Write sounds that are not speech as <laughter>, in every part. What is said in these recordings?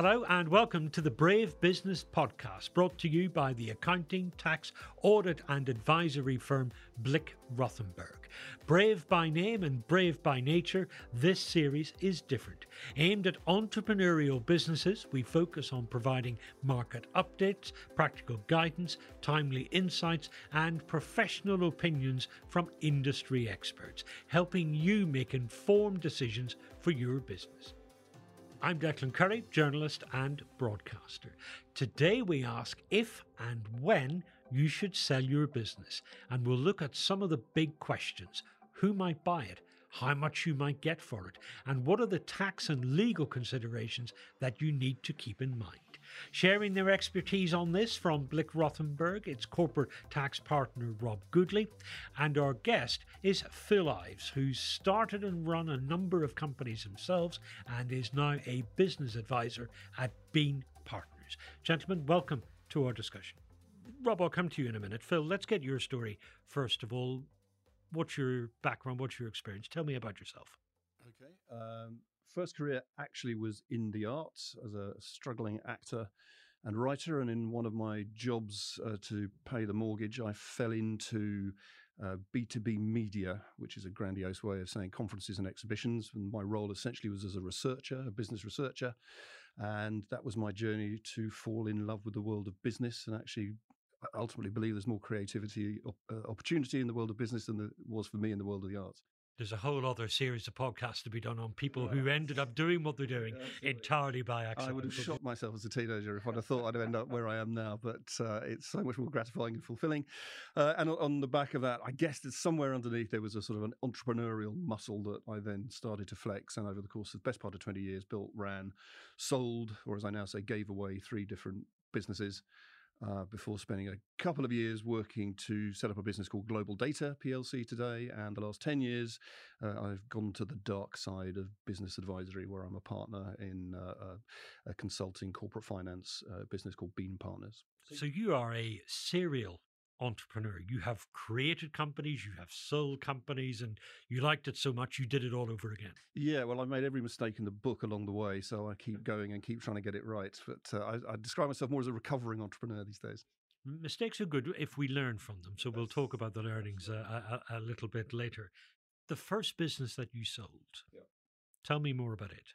Hello and welcome to the Brave Business Podcast, brought to you by the accounting, tax, audit, and advisory firm Blick Rothenberg. Brave by name and brave by nature, this series is different. Aimed at entrepreneurial businesses, we focus on providing market updates, practical guidance, timely insights, and professional opinions from industry experts, helping you make informed decisions for your business. I'm Declan Curry, journalist and broadcaster. Today we ask if and when you should sell your business, and we'll look at some of the big questions who might buy it, how much you might get for it, and what are the tax and legal considerations that you need to keep in mind. Sharing their expertise on this from Blick Rothenberg, its corporate tax partner Rob Goodley, and our guest is Phil Ives, who's started and run a number of companies himself and is now a business advisor at Bean Partners. Gentlemen, welcome to our discussion. Rob, I'll come to you in a minute. Phil, let's get your story first of all. What's your background? What's your experience? Tell me about yourself. Okay. Um, first career actually was in the arts as a struggling actor and writer. And in one of my jobs uh, to pay the mortgage, I fell into uh, B2B media, which is a grandiose way of saying conferences and exhibitions. And my role essentially was as a researcher, a business researcher. And that was my journey to fall in love with the world of business and actually ultimately believe there's more creativity, uh, opportunity in the world of business than there was for me in the world of the arts there's a whole other series of podcasts to be done on people who ended up doing what they're doing yeah, entirely by accident. I would have shot myself as a teenager if I'd have thought I'd end up where I am now, but uh, it's so much more gratifying and fulfilling. Uh, and on the back of that, I guess that somewhere underneath there was a sort of an entrepreneurial muscle that I then started to flex. And over the course of the best part of 20 years, built, ran, sold, or as I now say, gave away three different businesses uh, before spending a couple of years working to set up a business called GlobalData PLC today. And the last 10 years, uh, I've gone to the dark side of business advisory, where I'm a partner in uh, a, consulting corporate finance uh, business called Bean Partners. So you are a serial entrepreneur. You have created companies, you have sold companies, and you liked it so much you did it all over again. Yeah, well, I made every mistake in the book along the way, so I keep going and keep trying to get it right. But uh, I, I, describe myself more as a recovering entrepreneur these days. Mistakes are good if we learn from them. So we'll talk about the learnings uh, a, a, little bit later. The first business that you sold, yeah. tell me more about it.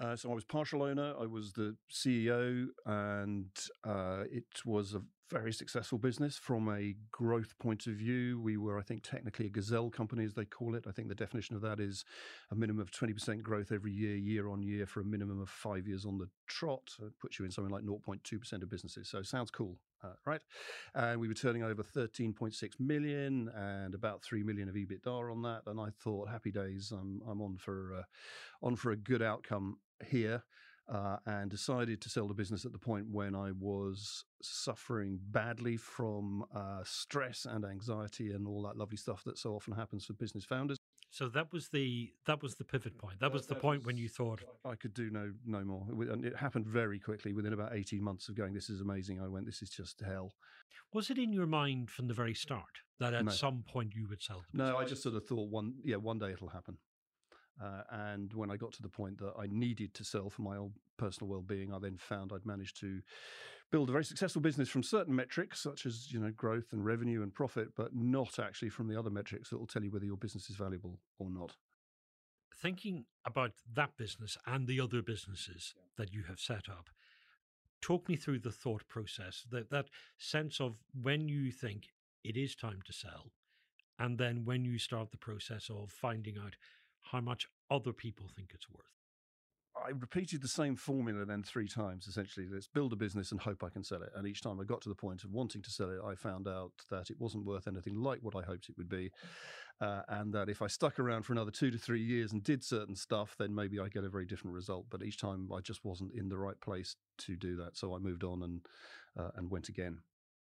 Uh, so I was partial owner. I was the CEO, and uh, it was a very successful business from a growth point of view. We were, I think, technically a gazelle company, as they call it. I think the definition of that is a minimum of 20% growth every year, year on year, for a minimum of five years on the trot. It puts you in something like 0.2% of businesses. So sounds cool, uh, right? And we were turning over 13.6 million and about 3 million of EBITDA on that. And I thought, happy days, I'm, I'm on for, uh, on for a good outcome here uh, and decided to sell the business at the point when I was suffering badly from uh, stress and anxiety and all that lovely stuff that so often happens for business founders. So that was the that was the pivot point. That was the point when you thought I could do no no more, and it happened very quickly. Within about eighteen months of going, this is amazing. I went, this is just hell. Was it in your mind from the very start that at no. some point you would sell? No, I just sort of thought one yeah one day it'll happen. Uh, and when I got to the point that I needed to sell for my own personal well-being, I then found I'd managed to build a very successful business from certain metrics, such as you know growth and revenue and profit, but not actually from the other metrics that will tell you whether your business is valuable or not. Thinking about that business and the other businesses that you have set up, talk me through the thought process, that that sense of when you think it is time to sell, and then when you start the process of finding out how much other people think it's worth. I repeated the same formula then three times. Essentially, let's build a business and hope I can sell it. And each time I got to the point of wanting to sell it, I found out that it wasn't worth anything like what I hoped it would be, uh, and that if I stuck around for another two to three years and did certain stuff, then maybe I get a very different result. But each time I just wasn't in the right place to do that, so I moved on and uh, and went again.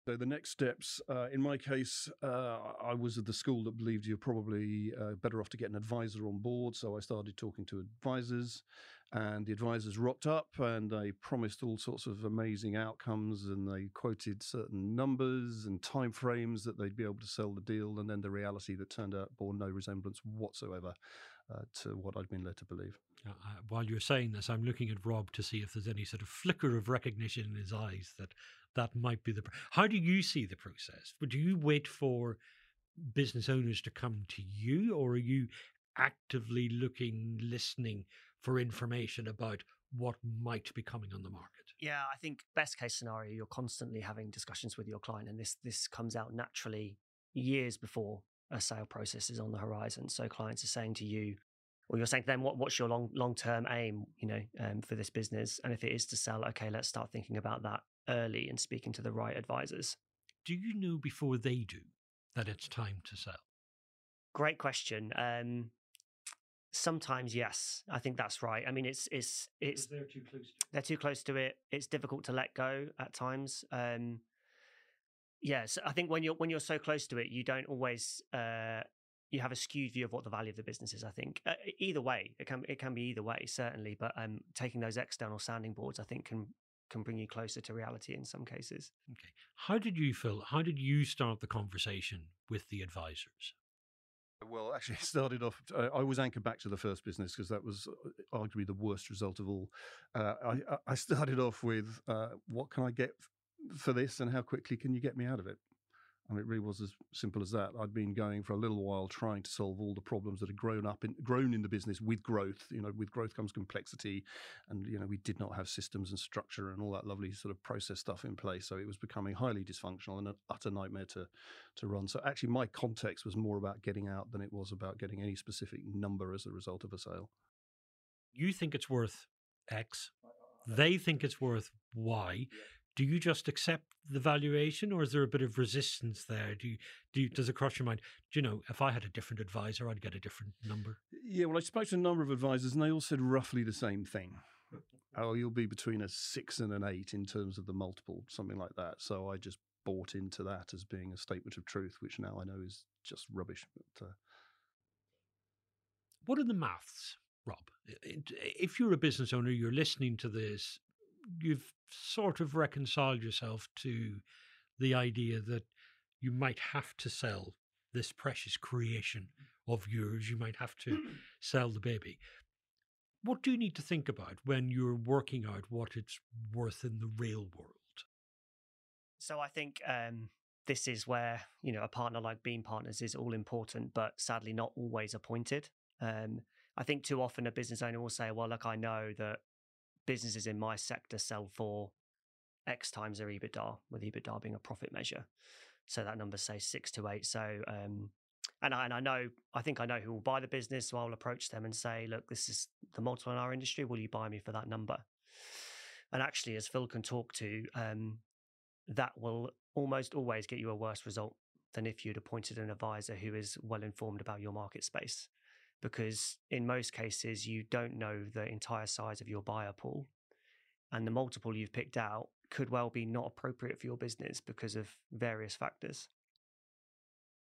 So the next steps, uh, in my case, uh, I was at the school that believed you're probably uh, better off to get an advisor on board. So I started talking to advisors, and the advisors rocked up and they promised all sorts of amazing outcomes, and they quoted certain numbers and timeframes that they'd be able to sell the deal. And then the reality that turned out bore no resemblance whatsoever. uh, to what I'd been led to believe. Uh, while you're saying this, I'm looking at Rob to see if there's any sort of flicker of recognition in his eyes that that might be the. How do you see the process? Do you wait for business owners to come to you, or are you actively looking, listening for information about what might be coming on the market? Yeah, I think best case scenario, you're constantly having discussions with your client, and this this comes out naturally years before a sale process is on the horizon. So clients are saying to you, or you're saying to them, what, what's your long long term aim, you know, um, for this business? And if it is to sell, okay, let's start thinking about that early and speaking to the right advisors. Do you know before they do that it's time to sell? Great question. Um, sometimes, yes, I think that's right. I mean, it's it's it's they're too close. To they're too close to it. It's difficult to let go at times. Um, yes, I think when you're when you're so close to it, you don't always uh, you have a skewed view of what the value of the business is. I think uh, either way, it can it can be either way certainly, but um, taking those external sounding boards, I think, can can bring you closer to reality in some cases. Okay, how did you feel? How did you start the conversation with the advisors? Well, actually, <laughs> it started off. Uh, I was anchored back to the first business because that was uh, arguably the worst result of all. Uh, I, I, started off with, uh, "What can I get for this, and how quickly can you get me out of it?" I mean, it really was as simple as that. I'd been going for a little while trying to solve all the problems that had grown up in grown in the business with growth. You know, with growth comes complexity, and you know we did not have systems and structure and all that lovely sort of process stuff in place. So it was becoming highly dysfunctional and an utter nightmare to to run. So actually, my context was more about getting out than it was about getting any specific number as a result of a sale. You think it's worth X. They think it's worth Y do you just accept the valuation or is there a bit of resistance there? Do you, do you, does it cross your mind do you know if i had a different advisor i'd get a different number? Yeah well i spoke to a number of advisors and they all said roughly the same thing. <laughs> Oh you'll be between a six and an eight in terms of the multiple something like that. So i just bought into that as being a statement of truth which now i know is just rubbish but uh... what are the maths rob? If you're a business owner you're listening to this you've sort of reconciled yourself to the idea that you might have to sell this precious creation of yours. You might have to sell the baby. What do you need to think about when you're working out what it's worth in the real world? So I think um, this is where you know a partner like Beam Partners is all important, but sadly not always appointed. Um, I think too often a business owner will say, "Well, look, I know that businesses in my sector sell for X times their EBITDA, with EBITDA being a profit measure. So that number say six to eight. So, um, and I, and I know, I think I know who will buy the business. So I'll approach them and say, look, this is the multiple in our industry. Will you buy me for that number? And actually, as Phil can talk to, um, that will almost always get you a worse result than if you'd appointed an advisor who is well informed about your market space because in most cases you don't know the entire size of your buyer pool and the multiple you've picked out could well be not appropriate for your business because of various factors.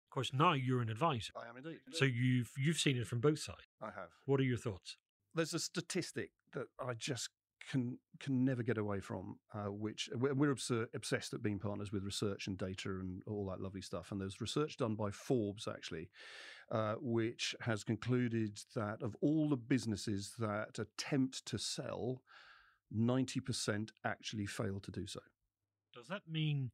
Of course now you're an advisor. I am indeed. So you've you've seen it from both sides. I have. What are your thoughts? There's a statistic that i just can can never get away from, uh, which we're obsessed at being partners with research and data and all that lovely stuff. And there's research done by Forbes actually, uh, which has concluded that of all the businesses that attempt to sell, ninety percent actually fail to do so. Does that mean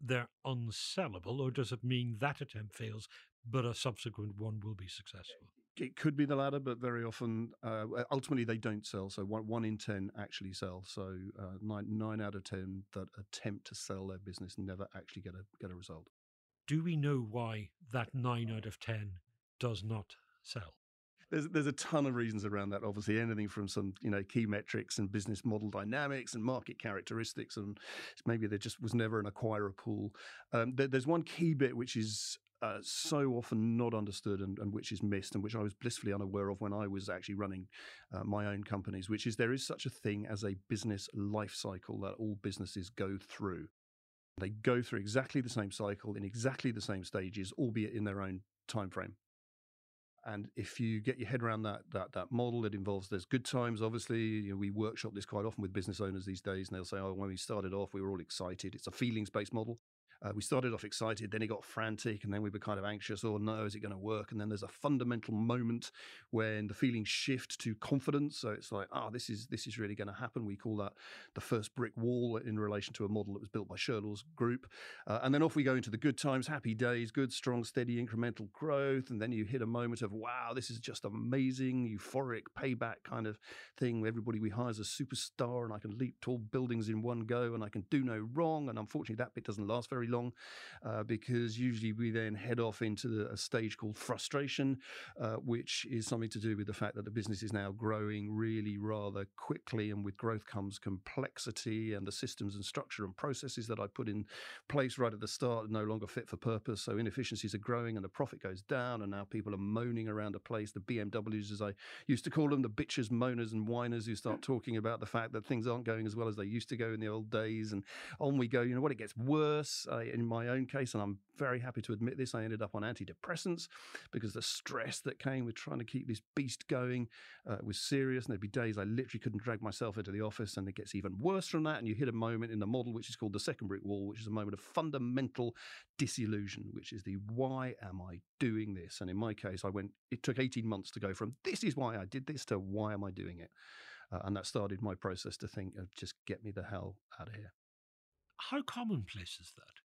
they're unsellable, or does it mean that attempt fails, but a subsequent one will be successful? it could be the latter, but very often, uh, ultimately, they don't sell. So one, one in ten actually sell. So uh, nine nine out of ten that attempt to sell their business never actually get a get a result. Do we know why that nine out of ten does not sell? There's there's a ton of reasons around that. Obviously, anything from some you know key metrics and business model dynamics and market characteristics, and maybe there just was never an acquirer pool. Um, there, there's one key bit which is uh, so often not understood and, and, which is missed and which I was blissfully unaware of when I was actually running uh, my own companies, which is there is such a thing as a business life cycle that all businesses go through. They go through exactly the same cycle in exactly the same stages, albeit in their own time frame. And if you get your head around that that that model, it involves there's good times. Obviously, you know, we workshop this quite often with business owners these days, and they'll say, "Oh, when we started off, we were all excited. It's a feelings based model." Uh, we started off excited, then it got frantic, and then we were kind of anxious. Oh no, is it going to work? And then there's a fundamental moment when the feelings shift to confidence. So it's like, oh, this is this is really going to happen. We call that the first brick wall in relation to a model that was built by Shirlaws group. Uh, and then off we go into the good times, happy days, good, strong, steady, incremental growth. And then you hit a moment of, wow, this is just amazing, euphoric payback kind of thing. Everybody we hire is a superstar, and I can leap tall buildings in one go, and I can do no wrong. And unfortunately, that bit doesn't last very long uh, because usually we then head off into the, a stage called frustration, uh, which is something to do with the fact that the business is now growing really rather quickly, and with growth comes complexity, and the systems and structure and processes that I put in place right at the start are no longer fit for purpose. So inefficiencies are growing, and the profit goes down, and now people are moaning around a place. The BMWs, as I used to call them, the bitches, moaners, and whiners who start <laughs> talking about the fact that things aren't going as well as they used to go in the old days, and on we go. You know what? It gets worse. Uh, in my own case, and I'm very happy to admit this, I ended up on antidepressants because the stress that came with trying to keep this beast going uh, was serious. And there'd be days I literally couldn't drag myself into the office, and it gets even worse from that. And you hit a moment in the model which is called the second brick wall, which is a moment of fundamental disillusion, which is the why am I doing this? And in my case, I went. It took 18 months to go from this is why I did this to why am I doing it. Uh, and that started my process to think of just get me the hell out of here. How commonplace is that?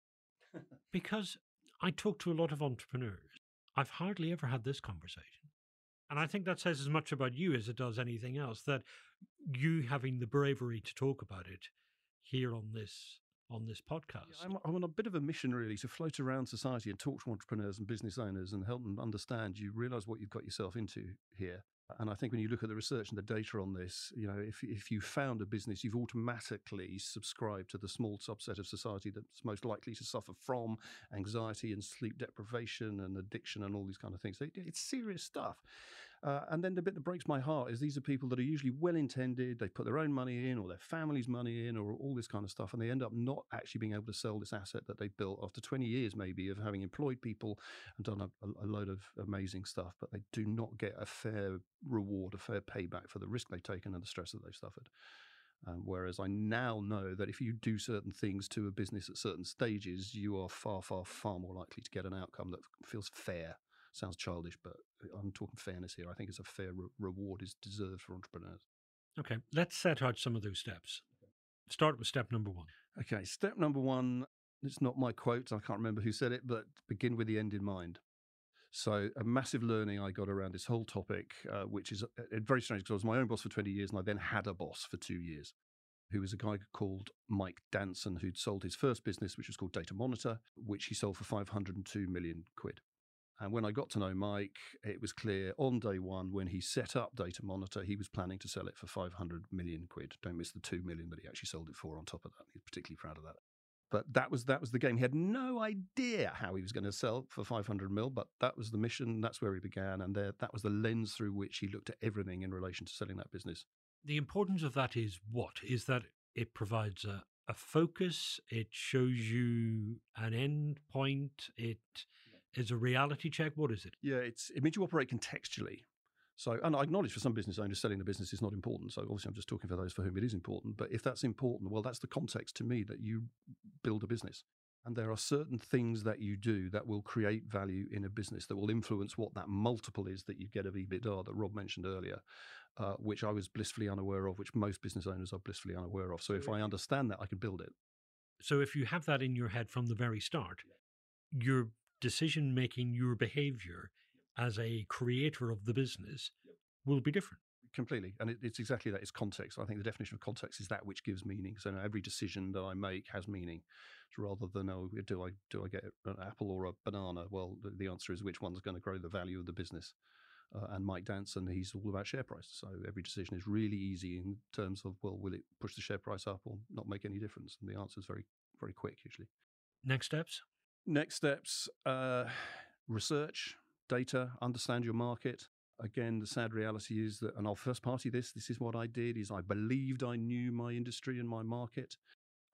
Because I talk to a lot of entrepreneurs. I've hardly ever had this conversation. And I think that says as much about you as it does anything else that you having the bravery to talk about it here on this on this podcast. Yeah, I'm, I'm, on a bit of a mission really to float around society and talk to entrepreneurs and business owners and help them understand you realize what you've got yourself into here and I think when you look at the research and the data on this, you know, if, if you found a business, you've automatically subscribed to the small subset of society that's most likely to suffer from anxiety and sleep deprivation and addiction and all these kind of things. It's serious stuff. Uh, and then the bit that breaks my heart is these are people that are usually well intended. They put their own money in or their family's money in or all this kind of stuff. And they end up not actually being able to sell this asset that they built after 20 years, maybe, of having employed people and done a, a load of amazing stuff. But they do not get a fair reward, a fair payback for the risk they've taken and the stress that they've suffered. Um, whereas I now know that if you do certain things to a business at certain stages, you are far, far, far more likely to get an outcome that feels fair sounds childish, but I'm talking fairness here. I think it's a fair re- reward is deserved for entrepreneurs. Okay, let's set out some of those steps. Start with step number one. Okay, step number one. It's not my quote. I can't remember who said it, but begin with the end in mind. So a massive learning I got around this whole topic, uh, which is uh, very strange because I was my own boss for 20 years and I then had a boss for two years who was a guy called Mike Danson who'd sold his first business, which was called Datamonitor, which he sold for 502 million quid. And when I got to know Mike, it was clear on day one when he set up Datamonitor, he was planning to sell it for 500 million quid. Don't miss the 2 million that he actually sold it for on top of that. He's particularly proud of that. But that was that was the game. He had no idea how he was going to sell for 500 mil, but that was the mission. That's where he began, and there, that was the lens through which he looked at everything in relation to selling that business. The importance of that is what is that it provides a, a focus. It shows you an end point. It is a reality check. What is it? Yeah, it's it means you operate contextually. So, and I acknowledge for some business owners, selling the business is not important. So, obviously, I'm just talking for those for whom it is important. But if that's important, well, that's the context to me that you build a business. And there are certain things that you do that will create value in a business that will influence what that multiple is that you get of EBITDA that Rob mentioned earlier, uh, which I was blissfully unaware of, which most business owners are blissfully unaware of. So, if I understand that, I can build it. So, if you have that in your head from the very start, you're decision making, your behavior as a creator of the business will be different. Completely. And it, it's exactly that. It's context. I think the definition of context is that which gives meaning. So every decision that I make has meaning rather than, oh, do I, do I get an apple or a banana? Well, the, the answer is which one's going to grow the value of the business. Uh, and Mike Danson, he's all about share price. So every decision is really easy in terms of, well, will it push the share price up or not make any difference? And the answer is very, very quick usually. Next steps? Next steps uh, research, data, understand your market. Again, the sad reality is that, and I'll first party this, this is what I did, is I believed I knew my industry and my market.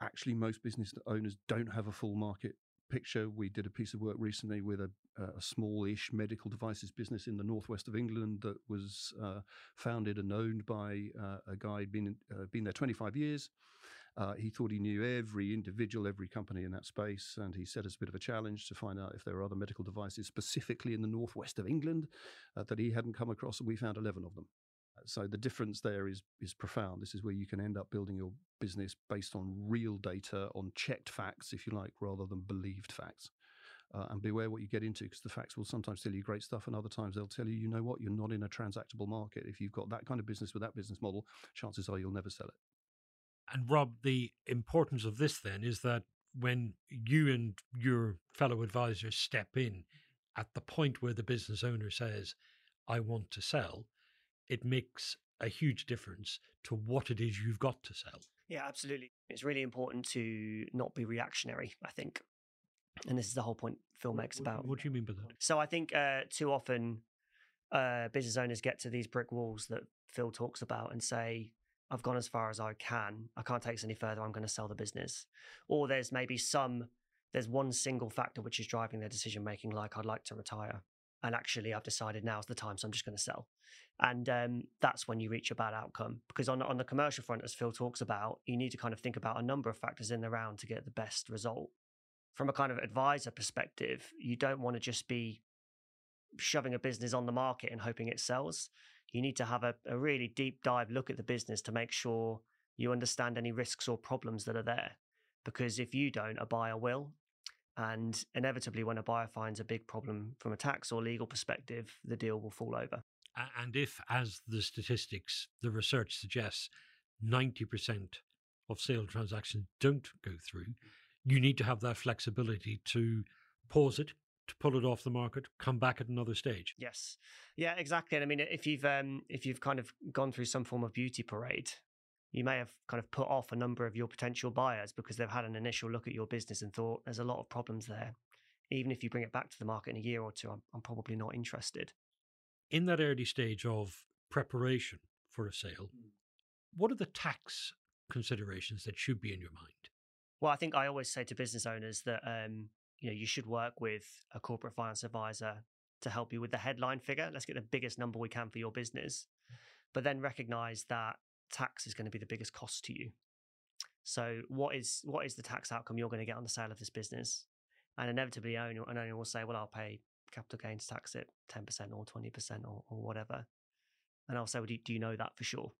Actually, most business owners don't have a full market picture. We did a piece of work recently with a, a small-ish medical devices business in the northwest of England that was uh, founded and owned by uh, a guy been uh, been there 25 years, Uh, he thought he knew every individual, every company in that space, and he set us a bit of a challenge to find out if there were other medical devices specifically in the northwest of England uh, that he hadn't come across, and we found 11 of them. So the difference there is is profound. This is where you can end up building your business based on real data, on checked facts, if you like, rather than believed facts. Uh, and beware what you get into because the facts will sometimes tell you great stuff and other times they'll tell you you know what you're not in a transactable market if you've got that kind of business with that business model chances are you'll never sell it and rob the importance of this then is that when you and your fellow advisors step in at the point where the business owner says i want to sell it makes a huge difference to what it is you've got to sell. Yeah, absolutely. It's really important to not be reactionary, I think. And this is the whole point Phil makes what, about. What do you mean by that? So I think uh, too often uh, business owners get to these brick walls that Phil talks about and say, I've gone as far as I can. I can't take this any further. I'm going to sell the business. Or there's maybe some, there's one single factor which is driving their decision making, like I'd like to retire and actually I've decided now's the time, so I'm just going to sell. And um, that's when you reach a bad outcome because on on the commercial front, as Phil talks about, you need to kind of think about a number of factors in the round to get the best result. From a kind of advisor perspective, you don't want to just be shoving a business on the market and hoping it sells. You need to have a, a really deep dive look at the business to make sure you understand any risks or problems that are there. Because if you don't, a buyer will, and inevitably, when a buyer finds a big problem from a tax or legal perspective, the deal will fall over. And if, as the statistics, the research suggests, 90% of sale transactions don't go through, you need to have that flexibility to pause it, to pull it off the market, come back at another stage. Yes, yeah, exactly. And I mean, if you've um, if you've kind of gone through some form of beauty parade, you may have kind of put off a number of your potential buyers because they've had an initial look at your business and thought there's a lot of problems there. Even if you bring it back to the market in a year or two, I'm, I'm probably not interested. In that early stage of preparation for a sale, mm. what are the tax considerations that should be in your mind? Well, I think I always say to business owners that um, you know you should work with a corporate finance advisor to help you with the headline figure. Let's get the biggest number we can for your business, but then recognize that tax is going to be the biggest cost to you. So what is what is the tax outcome you're going to get on the sale of this business? And inevitably, owner an owner will say, "Well, I'll pay capital gains tax at ten percent or twenty percent or, or whatever." And I'll say, "Well, do, do you know that for sure?"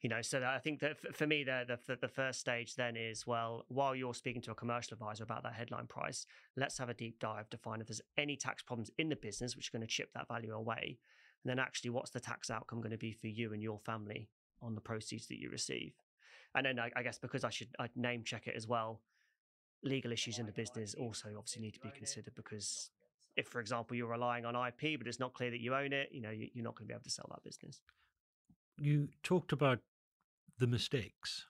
You know, so I think that for me, the, the the first stage then is well, while you're speaking to a commercial advisor about that headline price, let's have a deep dive to find if there's any tax problems in the business which are going to chip that value away. And then actually, what's the tax outcome going to be for you and your family on the proceeds that you receive. And then I, I guess because I should I'd name check it as well, legal issues in the business also obviously need to be considered because if, for example, you're relying on IP but it's not clear that you own it, you know, you're not going to be able to sell that business. You talked about the mistakes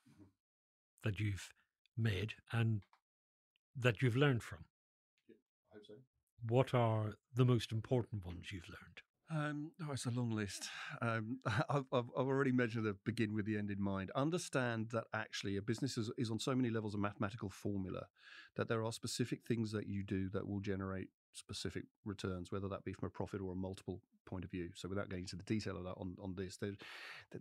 that you've made and that you've learned from. I hope so. What are the most important ones you've learned? Um, oh, it's a long list. Um, <laughs> I've, I've, already mentioned the begin with the end in mind. Understand that actually a business is, is on so many levels a mathematical formula that there are specific things that you do that will generate specific returns, whether that be from a profit or a multiple point of view. So, without getting into the detail of that on, on this, there's,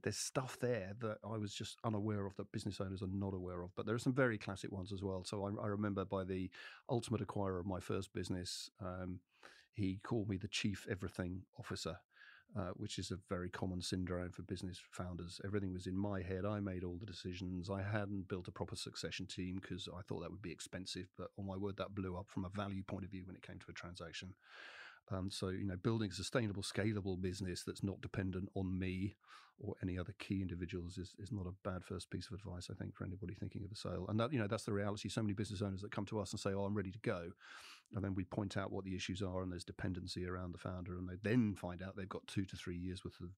there's stuff there that I was just unaware of that business owners are not aware of. But there are some very classic ones as well. So, I, I remember by the ultimate acquirer of my first business. Um, he called me the chief everything officer. Uh, which is a very common syndrome for business founders. Everything was in my head. I made all the decisions. I hadn't built a proper succession team because I thought that would be expensive. But on my word, that blew up from a value point of view when it came to a transaction. Um, so, you know, building a sustainable, scalable business that's not dependent on me or any other key individuals is, is not a bad first piece of advice, I think, for anybody thinking of a sale. And that, you know, that's the reality. So many business owners that come to us and say, oh, I'm ready to go. And then we point out what the issues are and there's dependency around the founder. And they then find out they've got two to three years worth of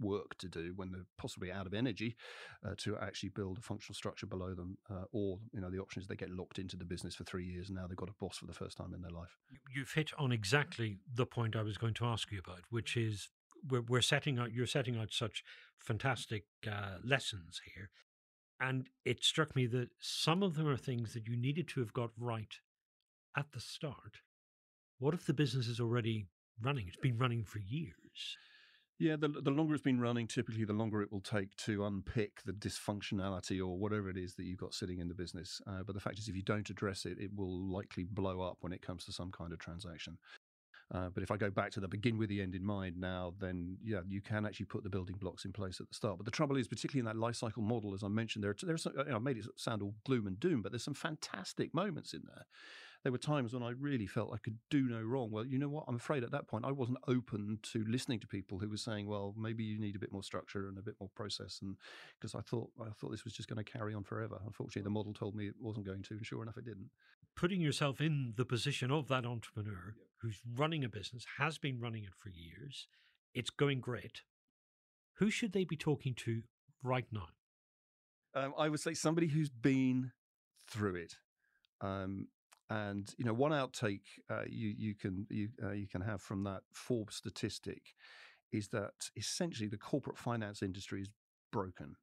work to do when they're possibly out of energy uh, to actually build a functional structure below them uh, or you know the option is they get locked into the business for three years and now they've got a boss for the first time in their life. You've hit on exactly the point i was going to ask you about which is we're, we're setting out you're setting out such fantastic uh, lessons here. And it struck me that some of them are things that you needed to have got right at the start. What if the business is already running? It's been running for years Yeah, the, the longer it's been running, typically the longer it will take to unpick the dysfunctionality or whatever it is that you've got sitting in the business. Uh, but the fact is, if you don't address it, it will likely blow up when it comes to some kind of transaction. Uh, but if I go back to the begin with the end in mind now, then yeah, you can actually put the building blocks in place at the start. But the trouble is, particularly in that life cycle model, as I mentioned, there there's some, you know, I made it sound all gloom and doom, but there's some fantastic moments in there there were times when I really felt I could do no wrong. Well, you know what? I'm afraid at that point I wasn't open to listening to people who were saying, "Well, maybe you need a bit more structure and a bit more process," and because I thought I thought this was just going to carry on forever. Unfortunately, the model told me it wasn't going to, and sure enough, it didn't. Putting yourself in the position of that entrepreneur who's running a business, has been running it for years, it's going great. Who should they be talking to right now? Um, I would say somebody who's been through it. Um, and you know, one outtake uh, you you can you uh, you can have from that Forbes statistic is that essentially the corporate finance industry is broken.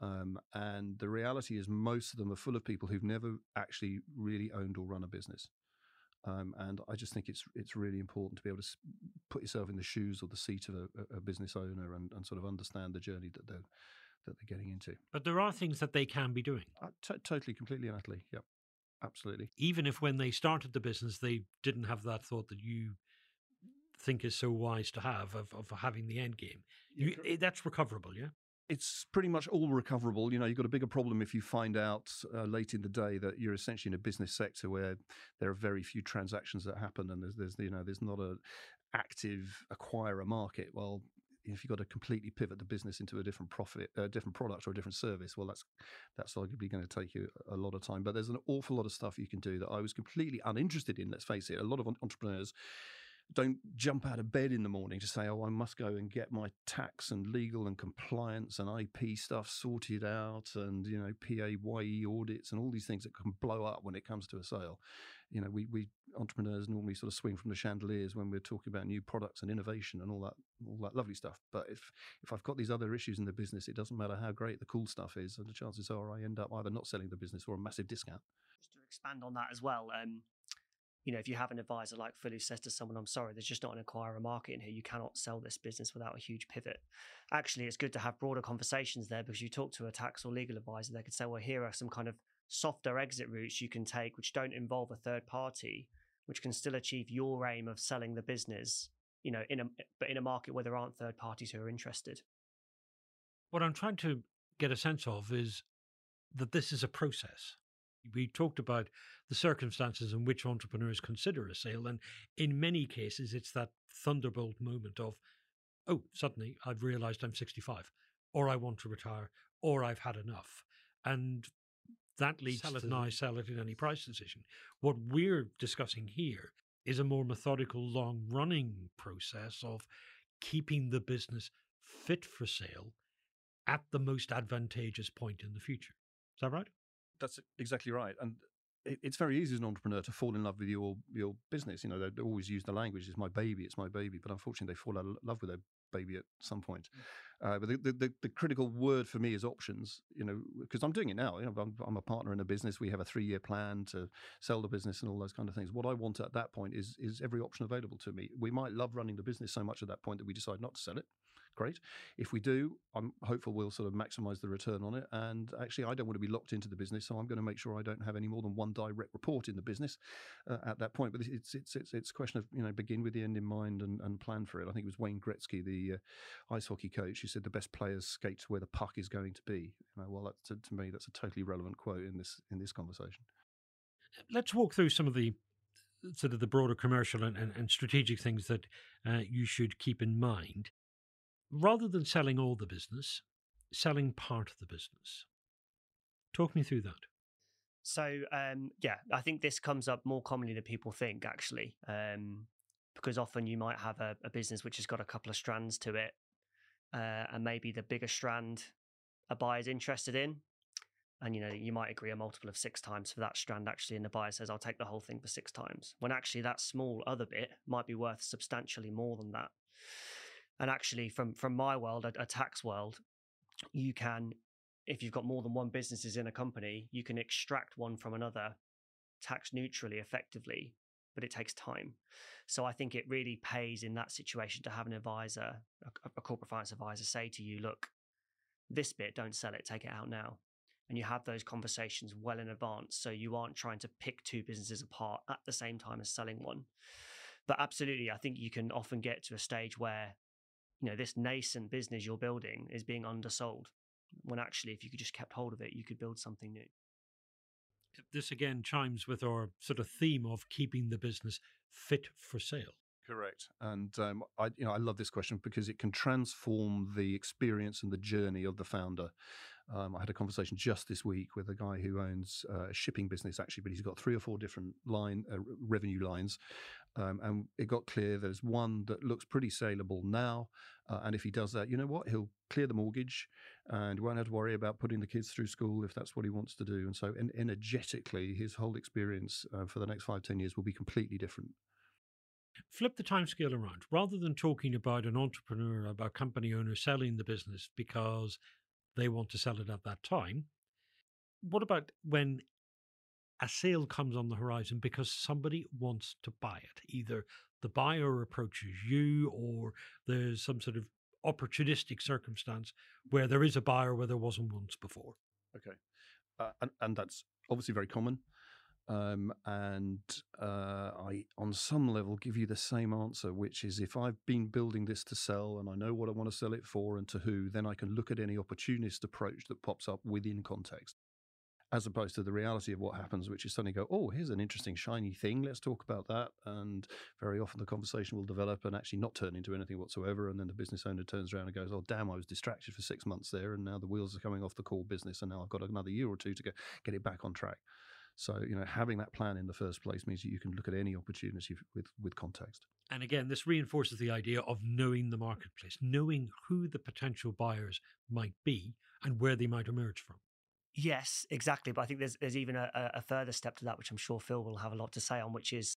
Um, and the reality is, most of them are full of people who've never actually really owned or run a business. Um, and I just think it's it's really important to be able to put yourself in the shoes or the seat of a, a business owner and, and, sort of understand the journey that they're that they're getting into. But there are things that they can be doing. Uh, t- totally, completely, and utterly. Yep. Absolutely. Even if when they started the business, they didn't have that thought that you think is so wise to have of, of having the end game. You, eh, that's recoverable, yeah? It's pretty much all recoverable. You know, you've got a bigger problem if you find out uh, late in the day that you're essentially in a business sector where there are very few transactions that happen, and there's, there's you know, there's not a active acquirer market. Well, if you've got to completely pivot the business into a different profit, a different product or a different service, well, that's that's arguably going to take you a lot of time. But there's an awful lot of stuff you can do that I was completely uninterested in. Let's face it, a lot of entrepreneurs don't jump out of bed in the morning to say, "Oh, I must go and get my tax and legal and compliance and IP stuff sorted out, and you know, PAYE audits and all these things that can blow up when it comes to a sale." You know, we we entrepreneurs normally sort of swing from the chandeliers when we're talking about new products and innovation and all that all that lovely stuff. But if if I've got these other issues in the business, it doesn't matter how great the cool stuff is, and the chances are I end up either not selling the business or a massive discount. Just to expand on that as well, um, you know, if you have an advisor like Phil who says to someone, I'm sorry, there's just not an acquirer market in here, you cannot sell this business without a huge pivot. Actually, it's good to have broader conversations there because you talk to a tax or legal advisor, they could say, well, here are some kind of softer exit routes you can take which don't involve a third party which can still achieve your aim of selling the business, you know, in a but in a market where there aren't third parties who are interested. What I'm trying to get a sense of is that this is a process. We talked about the circumstances in which entrepreneurs consider a sale, and in many cases, it's that thunderbolt moment of, oh, suddenly I've realized I'm 65, or I want to retire, or I've had enough. And that leads sell to now, sell it in any price decision. What we're discussing here is a more methodical, long running process of keeping the business fit for sale at the most advantageous point in the future. Is that right? That's exactly right. And it's very easy as an entrepreneur to fall in love with your your business. You know, they always use the language, "It's my baby, it's my baby," but unfortunately, they fall out of love with their baby at some point. Mm. Uh, but the, the, the, critical word for me is options. You know, because I'm doing it now. You know, I'm, I'm, a partner in a business. We have a three year plan to sell the business and all those kind of things. What I want at that point is is every option available to me. We might love running the business so much at that point that we decide not to sell it great. If we do, I'm hopeful we'll sort of maximize the return on it. And actually, I don't want to be locked into the business, so I'm going to make sure I don't have any more than one direct report in the business uh, at that point. But it's it's it's it's a question of you know begin with the end in mind and, and plan for it. I think it was Wayne Gretzky, the uh, ice hockey coach, who said the best players skate to where the puck is going to be. You know, well, that, to, to me, that's a totally relevant quote in this in this conversation. Let's walk through some of the sort of the broader commercial and, and, and strategic things that uh, you should keep in mind rather than selling all the business, selling part of the business. Talk me through that. So, um, yeah, I think this comes up more commonly than people think, actually, um, because often you might have a, a, business which has got a couple of strands to it, uh, and maybe the bigger strand a buyer's interested in. And you know, you might agree a multiple of six times for that strand actually, and the buyer says, I'll take the whole thing for six times. When actually that small other bit might be worth substantially more than that. And actually, from from my world, a, a tax world, you can, if you've got more than one businesses in a company, you can extract one from another tax neutrally, effectively, but it takes time. So I think it really pays in that situation to have an advisor, a, a corporate finance advisor, say to you, look, this bit, don't sell it, take it out now. And you have those conversations well in advance. So you aren't trying to pick two businesses apart at the same time as selling one. But absolutely, I think you can often get to a stage where, you know, this nascent business you're building is being undersold. When actually, if you could just kept hold of it, you could build something new. This again chimes with our sort of theme of keeping the business fit for sale. Correct, and um, I, you know, I love this question because it can transform the experience and the journey of the founder. Um, I had a conversation just this week with a guy who owns uh, a shipping business, actually, but he's got three or four different line uh, revenue lines, um, and it got clear there's one that looks pretty saleable now, uh, and if he does that, you know what, he'll clear the mortgage, and won't have to worry about putting the kids through school if that's what he wants to do. And so, en- energetically, his whole experience uh, for the next five ten years will be completely different. Flip the timescale around. Rather than talking about an entrepreneur, about company owner selling the business because they want to sell it at that time, what about when a sale comes on the horizon because somebody wants to buy it? Either the buyer approaches you or there's some sort of opportunistic circumstance where there is a buyer where there wasn't once before. Okay. Uh, and, and that's obviously very common. Um, and uh, I, on some level, give you the same answer, which is if I've been building this to sell and I know what I want to sell it for and to who, then I can look at any opportunist approach that pops up within context, as opposed to the reality of what happens, which is suddenly go, oh, here's an interesting shiny thing. Let's talk about that. And very often the conversation will develop and actually not turn into anything whatsoever. And then the business owner turns around and goes, oh, damn, I was distracted for six months there, and now the wheels are coming off the core business, and now I've got another year or two to get get it back on track. So, you know, having that plan in the first place means that you can look at any opportunity with, with context. And again, this reinforces the idea of knowing the marketplace, knowing who the potential buyers might be and where they might emerge from. Yes, exactly. But I think there's there's even a, a further step to that, which I'm sure Phil will have a lot to say on, which is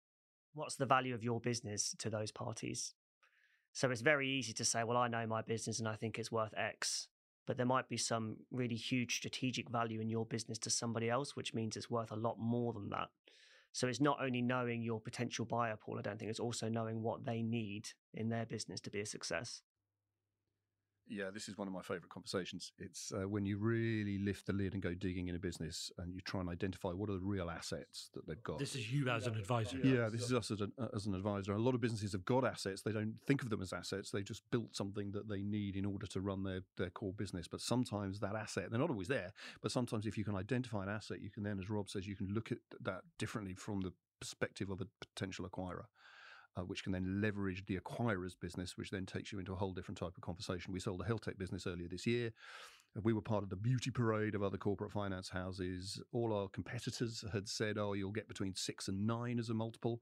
what's the value of your business to those parties? So it's very easy to say, well, I know my business and I think it's worth X but there might be some really huge strategic value in your business to somebody else, which means it's worth a lot more than that. So it's not only knowing your potential buyer pool, I don't think, it's also knowing what they need in their business to be a success. Yeah, this is one of my favorite conversations. It's uh, when you really lift the lid and go digging in a business and you try and identify what are the real assets that they've got. This is you as an advisor. Yeah, this is us as an, uh, as an advisor. A lot of businesses have got assets. They don't think of them as assets. They just built something that they need in order to run their, their core business. But sometimes that asset, they're not always there, but sometimes if you can identify an asset, you can then, as Rob says, you can look at that differently from the perspective of a potential acquirer uh, which can then leverage the acquirer's business, which then takes you into a whole different type of conversation. We sold a health tech business earlier this year. We were part of the beauty parade of other corporate finance houses. All our competitors had said, oh, you'll get between six and nine as a multiple.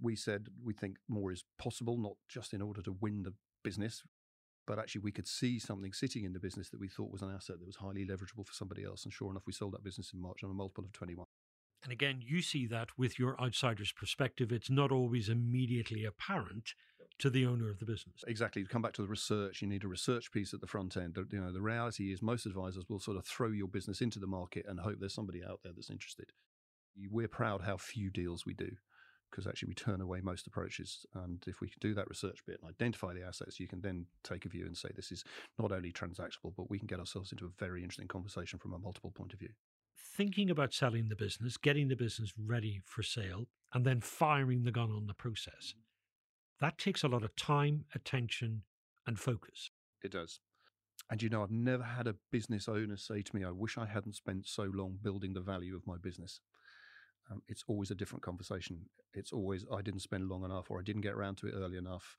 We said we think more is possible, not just in order to win the business, but actually we could see something sitting in the business that we thought was an asset that was highly leverageable for somebody else. And sure enough, we sold that business in March on a multiple of 21. And again, you see that with your outsider's perspective. It's not always immediately apparent to the owner of the business. Exactly. To come back to the research, you need a research piece at the front end. You know, the reality is most advisors will sort of throw your business into the market and hope there's somebody out there that's interested. We're proud how few deals we do because actually we turn away most approaches. And if we can do that research bit and identify the assets, you can then take a view and say this is not only transactable, but we can get ourselves into a very interesting conversation from a multiple point of view thinking about selling the business, getting the business ready for sale, and then firing the gun on the process. That takes a lot of time, attention, and focus. It does. And you know, I've never had a business owner say to me, I wish I hadn't spent so long building the value of my business. Um, it's always a different conversation. It's always, I didn't spend long enough or I didn't get around to it early enough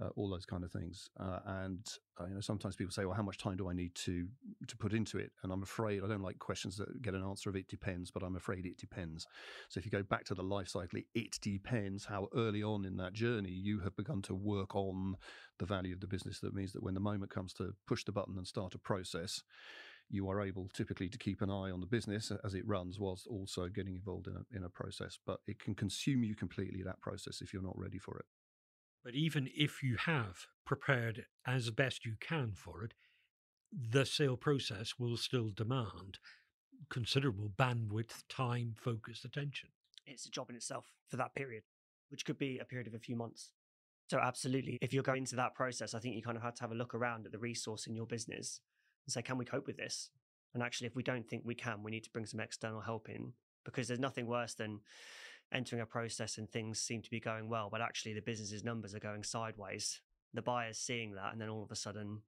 uh, all those kind of things. Uh, and uh, you know, sometimes people say, "Well, how much time do I need to to put into it?" And I'm afraid I don't like questions that get an answer of "it depends," but I'm afraid it depends. So if you go back to the life cycle, it depends how early on in that journey you have begun to work on the value of the business. That means that when the moment comes to push the button and start a process. You are able typically to keep an eye on the business as it runs, whilst also getting involved in a, in a process. But it can consume you completely that process if you're not ready for it. But even if you have prepared as best you can for it, the sale process will still demand considerable bandwidth, time, focus, attention. It's a job in itself for that period. which could be a period of a few months. So, absolutely, if you're going into that process, I think you kind of have to have a look around at the resource in your business and say, can we cope with this? And actually, if we don't think we can, we need to bring some external help in because there's nothing worse than entering a process and things seem to be going well, but actually the business's numbers are going sideways. The buyer's seeing that, and then all of a sudden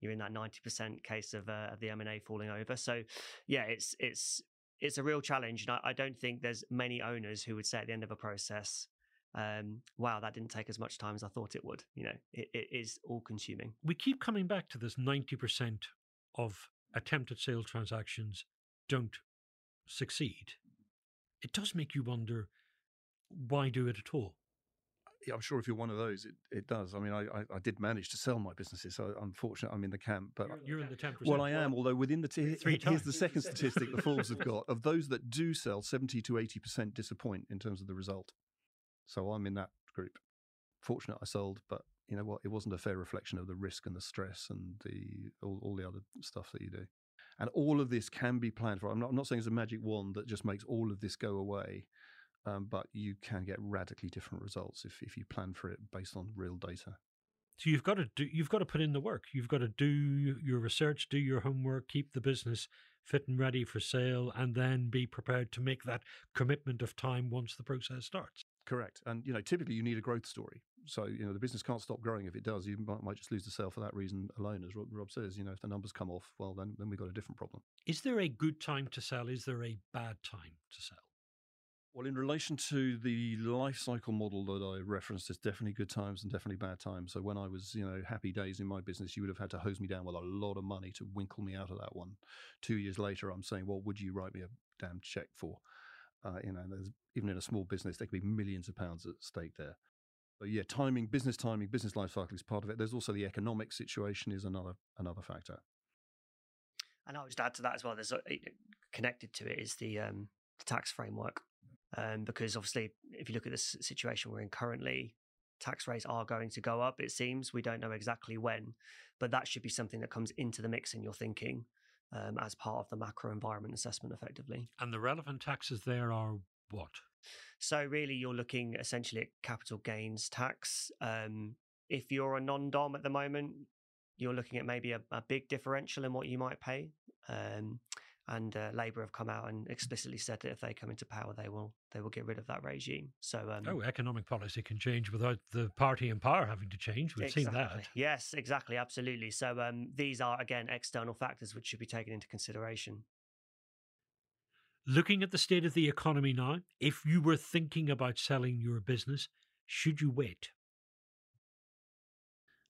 you're in that 90% case of, uh, of the M&A falling over. So yeah, it's, it's, it's a real challenge. And I, I, don't think there's many owners who would say at the end of a process, um, wow, that didn't take as much time as I thought it would. You know, it, it is all consuming. We keep coming back to this 90% of attempted sale transactions don't succeed. It does make you wonder why do it at all? yeah, I'm sure if you're one of those, it, it does. I mean, I, I, I did manage to sell my businesses, so unfortunately, I'm in the camp. But you're, you're in the ten percent. Well, I am. Although within the t- here's times. the second statistic the Forbes have <laughs> got of those that do sell, seventy to eighty percent disappoint in terms of the result. So I'm in that group. Fortunate I sold, but you know what? It wasn't a fair reflection of the risk and the stress and the all, all the other stuff that you do. And all of this can be planned for. I'm not, I'm not saying it's a magic wand that just makes all of this go away. Um, but you can get radically different results if, if you plan for it based on real data. So you've got to do you've got to put in the work. You've got to do your research, do your homework, keep the business fit and ready for sale, and then be prepared to make that commitment of time once the process starts. Correct. And you know, typically you need a growth story. So you know, the business can't stop growing. If it does, you might, might just lose the sale for that reason alone. As Rob, Rob says, you know, if the numbers come off, well, then then we've got a different problem. Is there a good time to sell? Is there a bad time to sell? Well, in relation to the life cycle model that I referenced, there's definitely good times and definitely bad times. So when I was, you know, happy days in my business, you would have had to hose me down with a lot of money to winkle me out of that one. Two years later, I'm saying, well, would you write me a damn check for? Uh, you know, there's even in a small business, there could be millions of pounds at stake there. So yeah, timing, business timing, business life cycle is part of it. There's also the economic situation is another another factor. And I'll just add to that as well. There's a, connected to it is the um, tax framework um, because obviously, if you look at the situation we're in currently, tax rates are going to go up. It seems we don't know exactly when, but that should be something that comes into the mix in your thinking um, as part of the macro environment assessment, effectively. And the relevant taxes there are what? So really, you're looking essentially at capital gains tax. Um, if you're a non-dom at the moment, you're looking at maybe a, a big differential in what you might pay. Um, and uh, Labour have come out and explicitly said that if they come into power, they will they will get rid of that regime. So, um, oh, economic policy can change without the party in power having to change. We've exactly. seen that. Yes, exactly, absolutely. So, um, these are again external factors which should be taken into consideration. Looking at the state of the economy now, if you were thinking about selling your business, should you wait?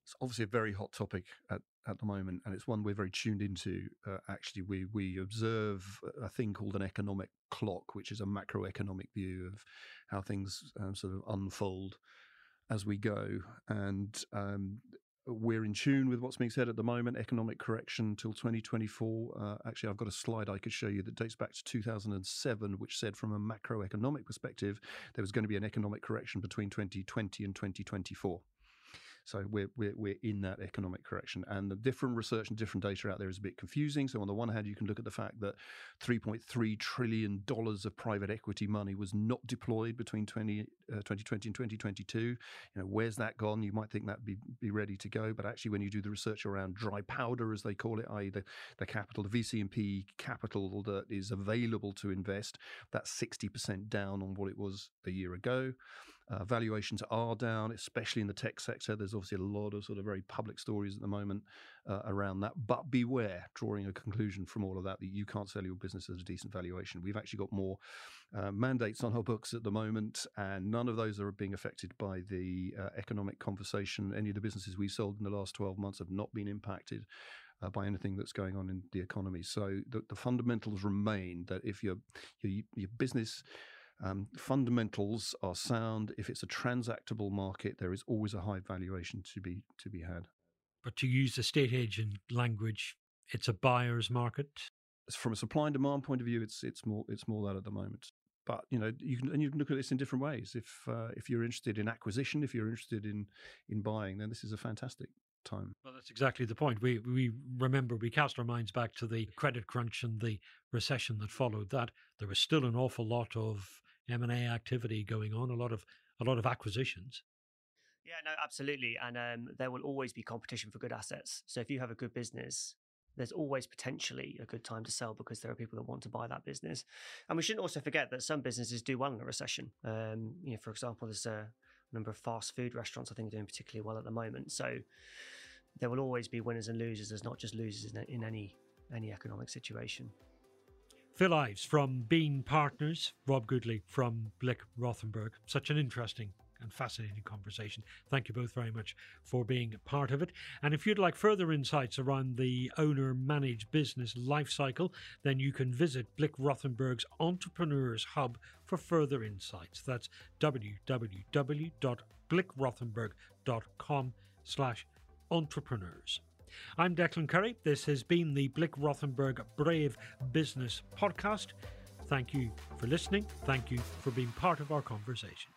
It's obviously a very hot topic at at the moment, and it's one we're very tuned into. Uh, actually, we we observe a thing called an economic clock, which is a macroeconomic view of how things um, sort of unfold as we go, and um, we're in tune with what's being said at the moment. Economic correction till 2024. Uh, actually, I've got a slide I could show you that dates back to 2007, which said from a macroeconomic perspective there was going to be an economic correction between 2020 and 2024. So we're, we're, we're in that economic correction. And the different research and different data out there is a bit confusing. So on the one hand, you can look at the fact that $3.3 trillion of private equity money was not deployed between 20, uh, 2020 and 2022. You know, where's that gone? You might think that'd be, be ready to go. But actually, when you do the research around dry powder, as they call it, i.e. the, the capital, the VC and capital that is available to invest, that's 60% down on what it was a year ago. Uh, valuations are down, especially in the tech sector. There's obviously a lot of sort of very public stories at the moment uh, around that. But beware, drawing a conclusion from all of that, that you can't sell your business at a decent valuation. We've actually got more uh, mandates on our books at the moment, and none of those are being affected by the uh, economic conversation. Any of the businesses we sold in the last 12 months have not been impacted. Uh, by anything that's going on in the economy, so the, the fundamentals remain that if your your, your business um, fundamentals are sound. If it's a transactable market, there is always a high valuation to be to be had. But to use the state agent language, it's a buyer's market. From a supply and demand point of view, it's it's more it's more that at the moment. But you know, you can and you can look at this in different ways. If uh, if you're interested in acquisition, if you're interested in in buying, then this is a fantastic time. Well, that's exactly the point. We we remember we cast our minds back to the credit crunch and the recession that followed that. There was still an awful lot of M&A activity going on, a lot of a lot of acquisitions. Yeah, no, absolutely. And um, there will always be competition for good assets. So if you have a good business, there's always potentially a good time to sell because there are people that want to buy that business. And we shouldn't also forget that some businesses do well in a recession. Um, you know, for example, there's a number of fast food restaurants I think are doing particularly well at the moment. So there will always be winners and losers. There's not just losers in, in any any economic situation. Phil Ives from Bean Partners, Rob Goodley from Blick Rothenberg. Such an interesting and fascinating conversation. Thank you both very much for being part of it. And if you'd like further insights around the owner managed business lifecycle, then you can visit Blick Rothenberg's Entrepreneurs Hub for further insights. That's www.blickrothenberg.com slash entrepreneurs. I'm Declan Curry. This has been the Blick Rothenberg Brave Business Podcast. Thank you for listening. Thank you for being part of our conversation.